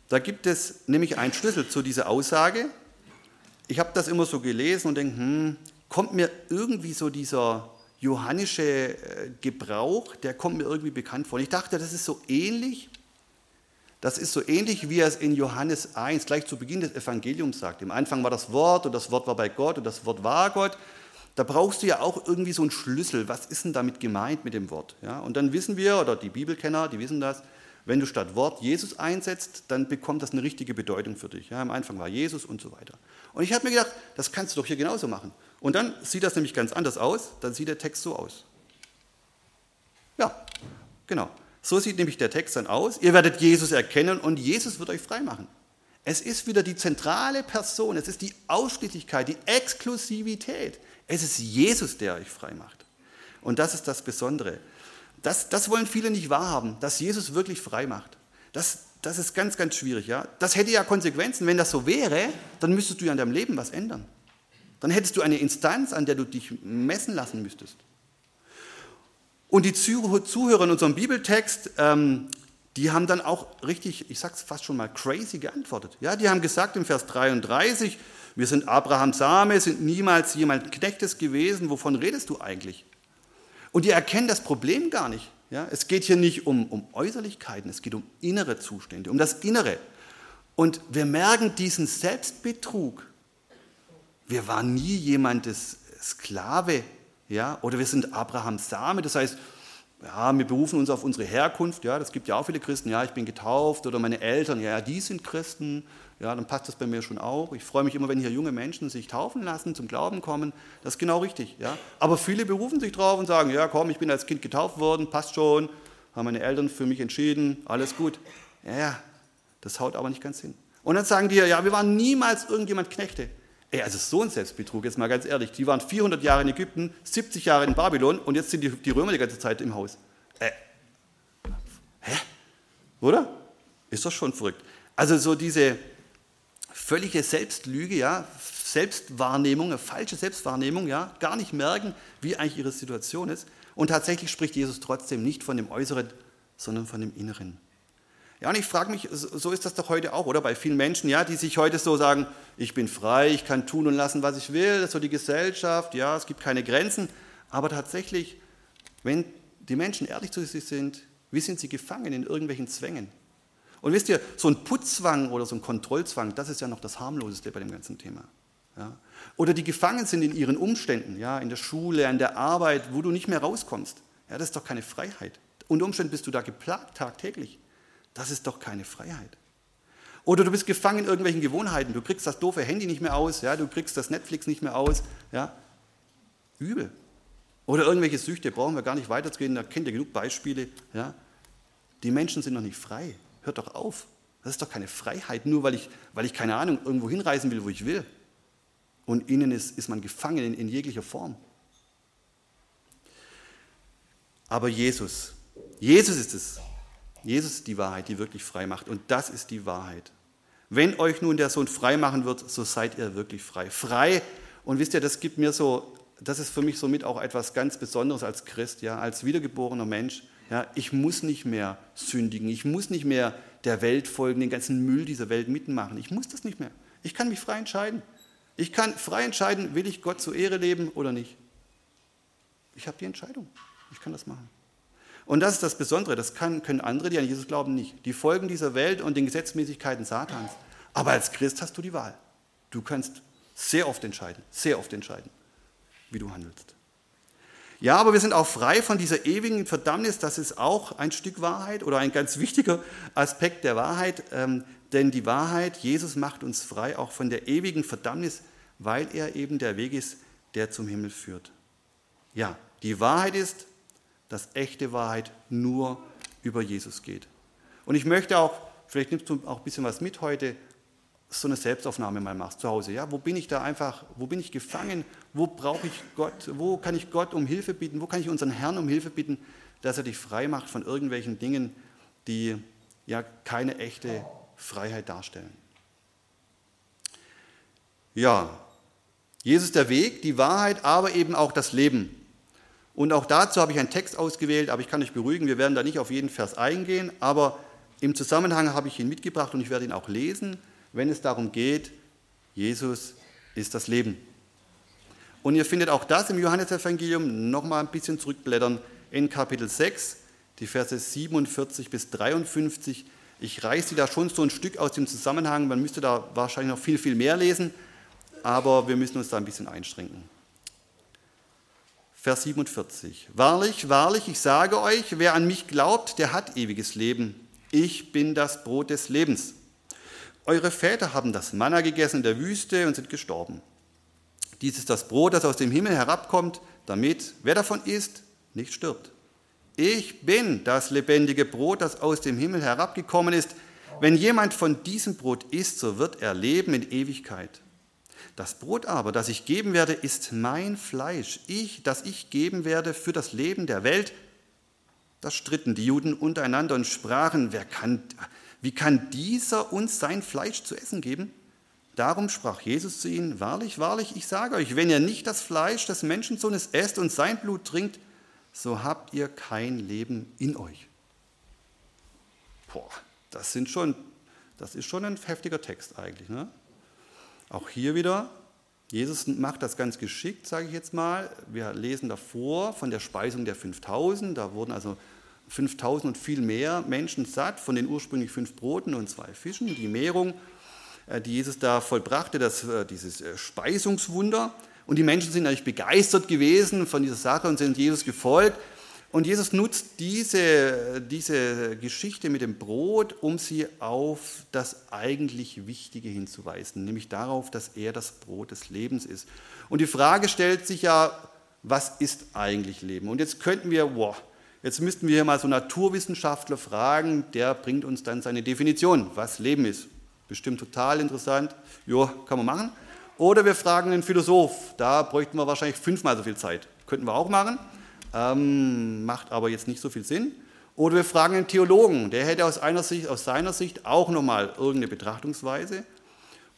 Da gibt es nämlich einen Schlüssel zu dieser Aussage. Ich habe das immer so gelesen und denke, hm, kommt mir irgendwie so dieser johannische äh, Gebrauch, der kommt mir irgendwie bekannt vor. Und ich dachte, das ist so ähnlich, das ist so ähnlich, wie er es in Johannes 1 gleich zu Beginn des Evangeliums sagt. Im Anfang war das Wort und das Wort war bei Gott und das Wort war Gott. Da brauchst du ja auch irgendwie so einen Schlüssel. Was ist denn damit gemeint mit dem Wort? Ja, und dann wissen wir, oder die Bibelkenner, die wissen das, wenn du statt Wort Jesus einsetzt, dann bekommt das eine richtige Bedeutung für dich. Ja, am Anfang war Jesus und so weiter. Und ich habe mir gedacht, das kannst du doch hier genauso machen. Und dann sieht das nämlich ganz anders aus. Dann sieht der Text so aus. Ja, genau. So sieht nämlich der Text dann aus. Ihr werdet Jesus erkennen und Jesus wird euch freimachen. Es ist wieder die zentrale Person, es ist die Ausschließlichkeit, die Exklusivität. Es ist Jesus, der euch freimacht. Und das ist das Besondere. Das, das wollen viele nicht wahrhaben, dass Jesus wirklich freimacht. Das, das ist ganz, ganz schwierig. Ja? Das hätte ja Konsequenzen. Wenn das so wäre, dann müsstest du ja an deinem Leben was ändern. Dann hättest du eine Instanz, an der du dich messen lassen müsstest. Und die Zuhörer in unserem Bibeltext, ähm, die haben dann auch richtig, ich sag's fast schon mal, crazy geantwortet. Ja, die haben gesagt im Vers 33, wir sind Abrahams Same, sind niemals jemand Knechtes gewesen, wovon redest du eigentlich? Und die erkennen das Problem gar nicht. Ja, es geht hier nicht um, um Äußerlichkeiten, es geht um innere Zustände, um das Innere. Und wir merken diesen Selbstbetrug, wir waren nie jemandes Sklave, ja, oder wir sind Abrahams Same, das heißt, ja, wir berufen uns auf unsere Herkunft, ja, das gibt ja auch viele Christen, ja, ich bin getauft oder meine Eltern, ja, die sind Christen, ja, dann passt das bei mir schon auch. Ich freue mich immer, wenn hier junge Menschen sich taufen lassen, zum Glauben kommen, das ist genau richtig, ja. Aber viele berufen sich drauf und sagen, ja, komm, ich bin als Kind getauft worden, passt schon, haben meine Eltern für mich entschieden, alles gut. Ja, das haut aber nicht ganz hin. Und dann sagen die, ja, wir waren niemals irgendjemand Knechte. Ey, also so ein Selbstbetrug, jetzt mal ganz ehrlich. Die waren 400 Jahre in Ägypten, 70 Jahre in Babylon und jetzt sind die, die Römer die ganze Zeit im Haus. Äh, hä? Oder? Ist doch schon verrückt. Also so diese völlige Selbstlüge, ja, Selbstwahrnehmung, eine falsche Selbstwahrnehmung, ja, gar nicht merken, wie eigentlich ihre Situation ist. Und tatsächlich spricht Jesus trotzdem nicht von dem Äußeren, sondern von dem Inneren. Ja, und ich frage mich, so ist das doch heute auch, oder? Bei vielen Menschen, ja, die sich heute so sagen, ich bin frei, ich kann tun und lassen, was ich will, das ist so die Gesellschaft, ja, es gibt keine Grenzen. Aber tatsächlich, wenn die Menschen ehrlich zu sich sind, wie sind sie gefangen in irgendwelchen Zwängen? Und wisst ihr, so ein Putzzwang oder so ein Kontrollzwang, das ist ja noch das harmloseste bei dem ganzen Thema. Ja? Oder die gefangen sind in ihren Umständen, ja, in der Schule, an der Arbeit, wo du nicht mehr rauskommst. Ja, das ist doch keine Freiheit. Unter Umständen bist du da geplagt tagtäglich. Das ist doch keine Freiheit. Oder du bist gefangen in irgendwelchen Gewohnheiten. Du kriegst das doofe Handy nicht mehr aus, ja, du kriegst das Netflix nicht mehr aus. Ja. Übel. Oder irgendwelche Süchte, brauchen wir gar nicht weiterzugehen, da kennt ihr genug Beispiele. Ja. Die Menschen sind noch nicht frei. Hört doch auf. Das ist doch keine Freiheit, nur weil ich, weil ich keine Ahnung, irgendwo hinreisen will, wo ich will. Und innen ist, ist man gefangen in, in jeglicher Form. Aber Jesus, Jesus ist es, Jesus ist die Wahrheit, die wirklich frei macht. Und das ist die Wahrheit. Wenn euch nun der Sohn frei machen wird, so seid ihr wirklich frei. Frei. Und wisst ihr, das gibt mir so, das ist für mich somit auch etwas ganz Besonderes als Christ, ja, als wiedergeborener Mensch. Ja, ich muss nicht mehr sündigen. Ich muss nicht mehr der Welt folgen, den ganzen Müll dieser Welt mitmachen. Ich muss das nicht mehr. Ich kann mich frei entscheiden. Ich kann frei entscheiden, will ich Gott zur Ehre leben oder nicht. Ich habe die Entscheidung. Ich kann das machen. Und das ist das Besondere, das kann, können andere, die an Jesus glauben, nicht. Die folgen dieser Welt und den Gesetzmäßigkeiten Satans. Aber als Christ hast du die Wahl. Du kannst sehr oft entscheiden, sehr oft entscheiden, wie du handelst. Ja, aber wir sind auch frei von dieser ewigen Verdammnis. Das ist auch ein Stück Wahrheit oder ein ganz wichtiger Aspekt der Wahrheit. Ähm, denn die Wahrheit, Jesus macht uns frei auch von der ewigen Verdammnis, weil er eben der Weg ist, der zum Himmel führt. Ja, die Wahrheit ist, dass echte Wahrheit nur über Jesus geht. Und ich möchte auch, vielleicht nimmst du auch ein bisschen was mit heute, so eine Selbstaufnahme mal machst zu Hause. Ja, wo bin ich da einfach, wo bin ich gefangen? Wo brauche ich Gott? Wo kann ich Gott um Hilfe bitten? Wo kann ich unseren Herrn um Hilfe bitten, dass er dich frei macht von irgendwelchen Dingen, die ja keine echte Freiheit darstellen? Ja, Jesus der Weg, die Wahrheit, aber eben auch das Leben. Und auch dazu habe ich einen Text ausgewählt, aber ich kann euch beruhigen, wir werden da nicht auf jeden Vers eingehen, aber im Zusammenhang habe ich ihn mitgebracht und ich werde ihn auch lesen wenn es darum geht, Jesus ist das Leben. Und ihr findet auch das im Johannesevangelium, nochmal ein bisschen zurückblättern, in Kapitel 6, die Verse 47 bis 53. Ich reiße sie da schon so ein Stück aus dem Zusammenhang, man müsste da wahrscheinlich noch viel, viel mehr lesen, aber wir müssen uns da ein bisschen einschränken. Vers 47. Wahrlich, wahrlich, ich sage euch, wer an mich glaubt, der hat ewiges Leben. Ich bin das Brot des Lebens. Eure Väter haben das Manna gegessen in der Wüste und sind gestorben. Dies ist das Brot, das aus dem Himmel herabkommt, damit, wer davon isst, nicht stirbt. Ich bin das lebendige Brot, das aus dem Himmel herabgekommen ist. Wenn jemand von diesem Brot isst, so wird er leben in Ewigkeit. Das Brot aber, das ich geben werde, ist mein Fleisch, ich, das ich geben werde für das Leben der Welt. Da stritten die Juden untereinander und sprachen, wer kann, wie kann dieser uns sein Fleisch zu essen geben? Darum sprach Jesus zu ihnen, wahrlich, wahrlich, ich sage euch, wenn ihr nicht das Fleisch des Menschensohnes esst und sein Blut trinkt, so habt ihr kein Leben in euch. Boah, das, sind schon, das ist schon ein heftiger Text eigentlich. Ne? Auch hier wieder, Jesus macht das ganz geschickt, sage ich jetzt mal. Wir lesen davor von der Speisung der 5000, da wurden also 5000 und viel mehr Menschen satt von den ursprünglich fünf Broten und zwei Fischen. Die Mehrung, äh, die Jesus da vollbrachte, das, äh, dieses äh, Speisungswunder. Und die Menschen sind eigentlich begeistert gewesen von dieser Sache und sind Jesus gefolgt. Und Jesus nutzt diese, diese Geschichte mit dem Brot, um sie auf das eigentlich Wichtige hinzuweisen, nämlich darauf, dass er das Brot des Lebens ist. Und die Frage stellt sich ja, was ist eigentlich Leben? Und jetzt könnten wir, wow, Jetzt müssten wir hier mal so Naturwissenschaftler fragen, der bringt uns dann seine Definition, was Leben ist. Bestimmt total interessant. Ja, kann man machen. Oder wir fragen einen Philosoph, da bräuchten wir wahrscheinlich fünfmal so viel Zeit. Könnten wir auch machen, ähm, macht aber jetzt nicht so viel Sinn. Oder wir fragen einen Theologen, der hätte aus, Sicht, aus seiner Sicht auch nochmal irgendeine Betrachtungsweise.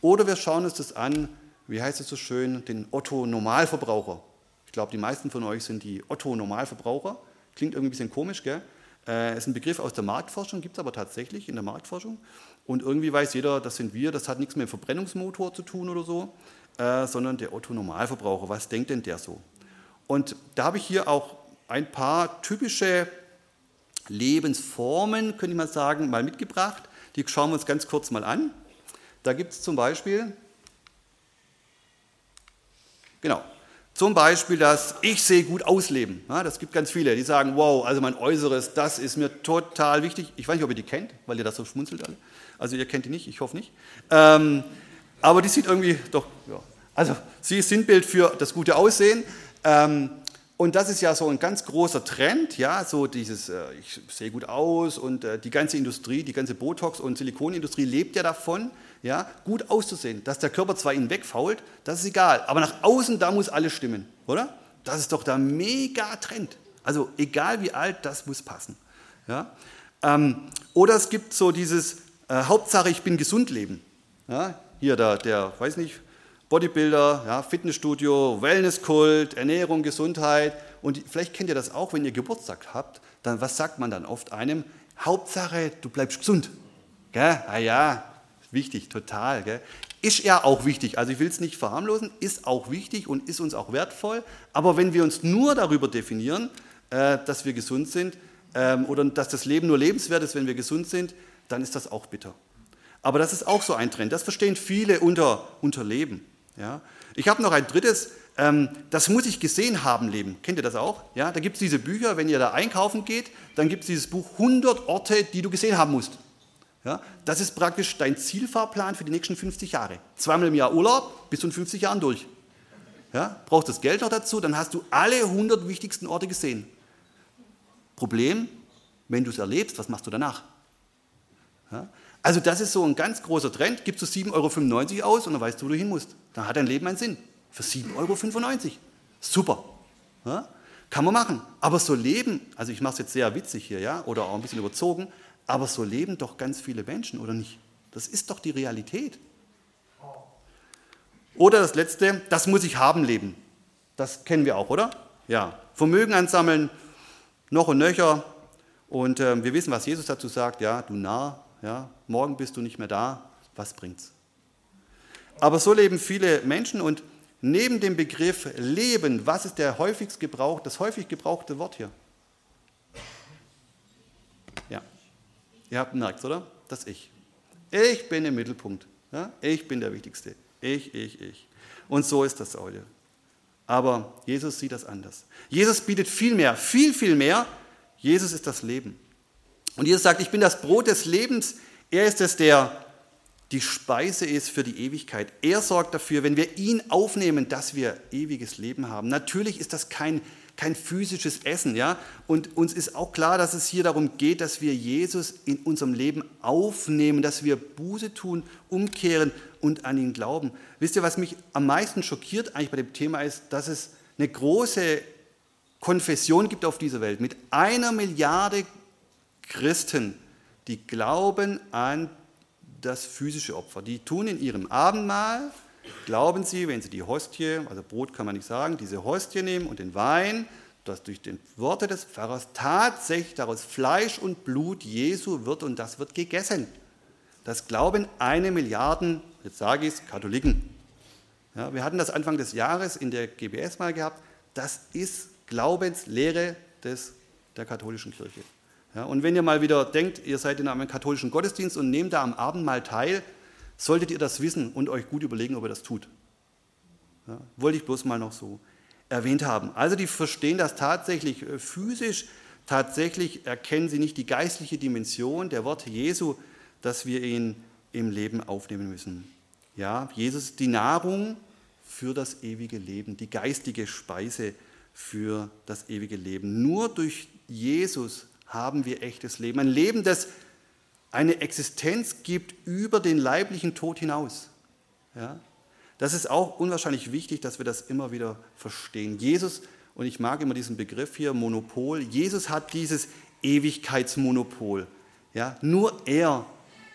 Oder wir schauen uns das an, wie heißt es so schön, den Otto-Normalverbraucher. Ich glaube, die meisten von euch sind die Otto-Normalverbraucher. Klingt irgendwie ein bisschen komisch, gell? Äh, ist ein Begriff aus der Marktforschung, gibt es aber tatsächlich in der Marktforschung. Und irgendwie weiß jeder, das sind wir, das hat nichts mit dem Verbrennungsmotor zu tun oder so, äh, sondern der Otto-Normalverbraucher. Was denkt denn der so? Und da habe ich hier auch ein paar typische Lebensformen, könnte ich mal sagen, mal mitgebracht. Die schauen wir uns ganz kurz mal an. Da gibt es zum Beispiel, genau, zum Beispiel das Ich sehe gut ausleben. Ja, das gibt ganz viele, die sagen, wow, also mein Äußeres, das ist mir total wichtig. Ich weiß nicht, ob ihr die kennt, weil ihr das so schmunzelt alle. Also ihr kennt die nicht, ich hoffe nicht. Ähm, aber die sieht irgendwie doch, ja. Also sie ist Sinnbild für das gute Aussehen. Ähm, und das ist ja so ein ganz großer Trend, ja, so dieses, äh, ich sehe gut aus und äh, die ganze Industrie, die ganze Botox- und Silikonindustrie lebt ja davon, ja, gut auszusehen. Dass der Körper zwar innen wegfault, das ist egal, aber nach außen, da muss alles stimmen, oder? Das ist doch der Mega-Trend. Also egal wie alt, das muss passen. Ja? Ähm, oder es gibt so dieses äh, Hauptsache, ich bin gesund leben. Ja? Hier der, der, weiß nicht, Bodybuilder, ja, Fitnessstudio, Wellnesskult, Ernährung, Gesundheit. Und vielleicht kennt ihr das auch, wenn ihr Geburtstag habt, dann was sagt man dann oft einem? Hauptsache, du bleibst gesund. Gell? Ah ja, wichtig, total. Gell? Ist ja auch wichtig, also ich will es nicht verharmlosen, ist auch wichtig und ist uns auch wertvoll. Aber wenn wir uns nur darüber definieren, äh, dass wir gesund sind ähm, oder dass das Leben nur lebenswert ist, wenn wir gesund sind, dann ist das auch bitter. Aber das ist auch so ein Trend. Das verstehen viele unter, unter Leben. Ja? Ich habe noch ein drittes, ähm, das muss ich gesehen haben, Leben. Kennt ihr das auch? Ja, da gibt es diese Bücher, wenn ihr da einkaufen geht, dann gibt es dieses Buch 100 Orte, die du gesehen haben musst. Ja, das ist praktisch dein Zielfahrplan für die nächsten 50 Jahre. Zweimal im Jahr Urlaub, bis in 50 Jahren durch. Ja, brauchst das Geld noch dazu, dann hast du alle 100 wichtigsten Orte gesehen. Problem, wenn du es erlebst, was machst du danach? Ja, also das ist so ein ganz großer Trend. Gibst du 7,95 Euro aus und dann weißt du, wo du hin musst. Dann hat dein Leben einen Sinn. Für 7,95 Euro. Super. Ja? Kann man machen. Aber so leben, also ich mache es jetzt sehr witzig hier, ja, oder auch ein bisschen überzogen, aber so leben doch ganz viele Menschen, oder nicht? Das ist doch die Realität. Oder das letzte, das muss ich haben leben. Das kennen wir auch, oder? Ja. Vermögen ansammeln, noch und nöcher. Und äh, wir wissen, was Jesus dazu sagt, ja, du Narr, ja, morgen bist du nicht mehr da, was bringt's? Aber so leben viele Menschen und neben dem Begriff Leben, was ist der häufigst gebraucht, das häufig gebrauchte Wort hier? Ja, ihr habt gemerkt, oder? Das Ich. Ich bin im Mittelpunkt. Ja? Ich bin der Wichtigste. Ich, ich, ich. Und so ist das heute. Aber Jesus sieht das anders. Jesus bietet viel mehr, viel, viel mehr. Jesus ist das Leben. Und Jesus sagt, ich bin das Brot des Lebens. Er ist es, der die Speise ist für die Ewigkeit. Er sorgt dafür, wenn wir ihn aufnehmen, dass wir ewiges Leben haben. Natürlich ist das kein, kein physisches Essen, ja. Und uns ist auch klar, dass es hier darum geht, dass wir Jesus in unserem Leben aufnehmen, dass wir Buße tun, umkehren und an ihn glauben. Wisst ihr, was mich am meisten schockiert eigentlich bei dem Thema ist, dass es eine große Konfession gibt auf dieser Welt mit einer Milliarde Christen, die glauben an das physische Opfer. Die tun in ihrem Abendmahl, glauben sie, wenn sie die Hostie, also Brot kann man nicht sagen, diese Hostie nehmen und den Wein, dass durch die Worte des Pfarrers tatsächlich daraus Fleisch und Blut Jesu wird und das wird gegessen. Das glauben eine Milliarde, jetzt sage ich es, Katholiken. Ja, wir hatten das Anfang des Jahres in der GBS mal gehabt. Das ist Glaubenslehre des, der katholischen Kirche. Ja, und wenn ihr mal wieder denkt, ihr seid in einem katholischen Gottesdienst und nehmt da am Abend mal teil, solltet ihr das wissen und euch gut überlegen, ob ihr das tut. Ja, wollte ich bloß mal noch so erwähnt haben. Also die verstehen das tatsächlich äh, physisch, tatsächlich erkennen sie nicht die geistliche Dimension der Worte Jesu, dass wir ihn im Leben aufnehmen müssen. Ja, Jesus ist die Nahrung für das ewige Leben, die geistige Speise für das ewige Leben. Nur durch Jesus haben wir echtes Leben. Ein Leben, das eine Existenz gibt über den leiblichen Tod hinaus. Ja? Das ist auch unwahrscheinlich wichtig, dass wir das immer wieder verstehen. Jesus, und ich mag immer diesen Begriff hier, Monopol, Jesus hat dieses Ewigkeitsmonopol. Ja? Nur er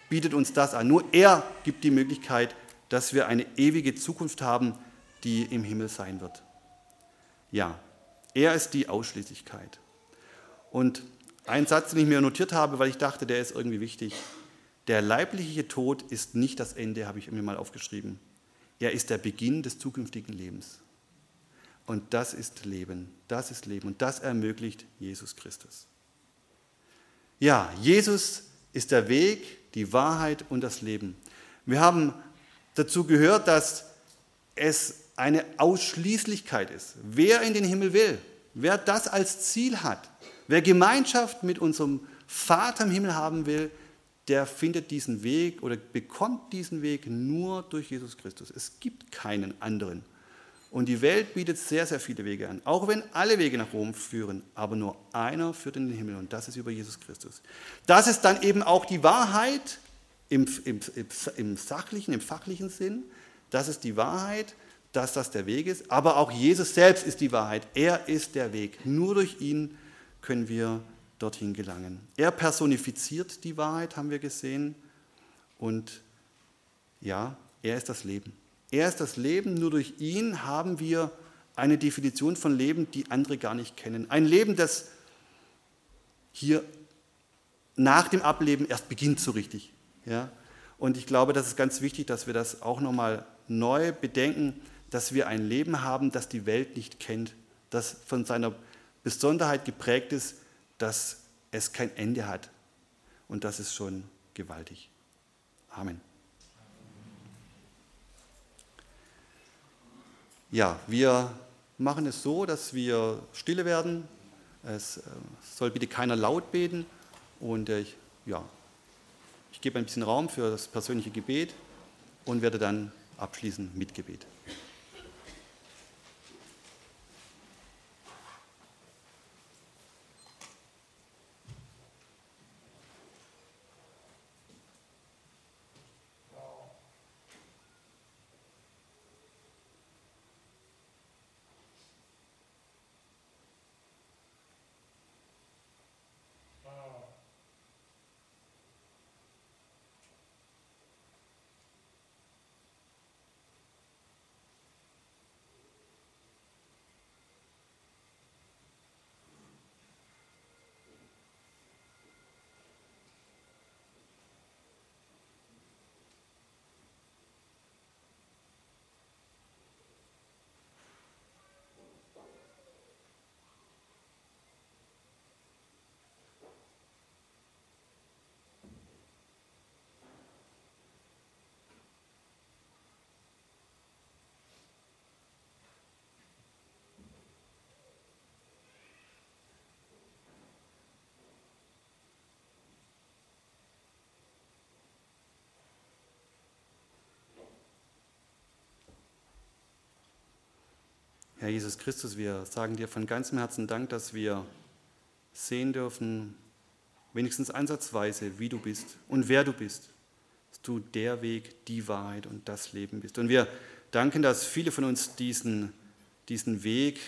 bietet uns das an. Nur er gibt die Möglichkeit, dass wir eine ewige Zukunft haben, die im Himmel sein wird. Ja, er ist die Ausschließlichkeit. Und ein Satz, den ich mir notiert habe, weil ich dachte, der ist irgendwie wichtig. Der leibliche Tod ist nicht das Ende, habe ich mir mal aufgeschrieben. Er ist der Beginn des zukünftigen Lebens. Und das ist Leben. Das ist Leben. Und das ermöglicht Jesus Christus. Ja, Jesus ist der Weg, die Wahrheit und das Leben. Wir haben dazu gehört, dass es eine Ausschließlichkeit ist. Wer in den Himmel will, wer das als Ziel hat, Wer Gemeinschaft mit unserem Vater im Himmel haben will, der findet diesen Weg oder bekommt diesen Weg nur durch Jesus Christus. Es gibt keinen anderen. Und die Welt bietet sehr, sehr viele Wege an. Auch wenn alle Wege nach Rom führen, aber nur einer führt in den Himmel und das ist über Jesus Christus. Das ist dann eben auch die Wahrheit im, im, im sachlichen, im fachlichen Sinn. Das ist die Wahrheit, dass das der Weg ist. Aber auch Jesus selbst ist die Wahrheit. Er ist der Weg. Nur durch ihn können wir dorthin gelangen. Er personifiziert die Wahrheit, haben wir gesehen. Und ja, er ist das Leben. Er ist das Leben, nur durch ihn haben wir eine Definition von Leben, die andere gar nicht kennen. Ein Leben, das hier nach dem Ableben erst beginnt so richtig. Ja? Und ich glaube, das ist ganz wichtig, dass wir das auch nochmal neu bedenken, dass wir ein Leben haben, das die Welt nicht kennt, das von seiner Besonderheit geprägt ist, dass es kein Ende hat. Und das ist schon gewaltig. Amen. Ja, wir machen es so, dass wir stille werden. Es äh, soll bitte keiner laut beten. Und äh, ich, ja, ich gebe ein bisschen Raum für das persönliche Gebet und werde dann abschließen mit Gebet. Herr Jesus Christus, wir sagen dir von ganzem Herzen Dank, dass wir sehen dürfen, wenigstens ansatzweise, wie du bist und wer du bist. Dass du der Weg, die Wahrheit und das Leben bist. Und wir danken, dass viele von uns diesen, diesen Weg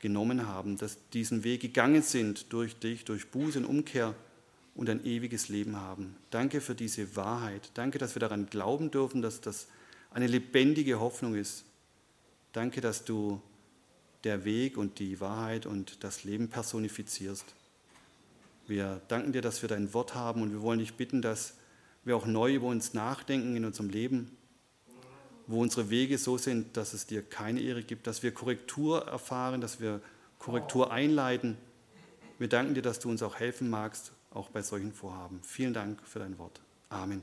genommen haben, dass diesen Weg gegangen sind durch dich, durch Buße und Umkehr und ein ewiges Leben haben. Danke für diese Wahrheit. Danke, dass wir daran glauben dürfen, dass das eine lebendige Hoffnung ist Danke, dass du der Weg und die Wahrheit und das Leben personifizierst. Wir danken dir, dass wir dein Wort haben und wir wollen dich bitten, dass wir auch neu über uns nachdenken in unserem Leben, wo unsere Wege so sind, dass es dir keine Ehre gibt, dass wir Korrektur erfahren, dass wir Korrektur einleiten. Wir danken dir, dass du uns auch helfen magst, auch bei solchen Vorhaben. Vielen Dank für dein Wort. Amen.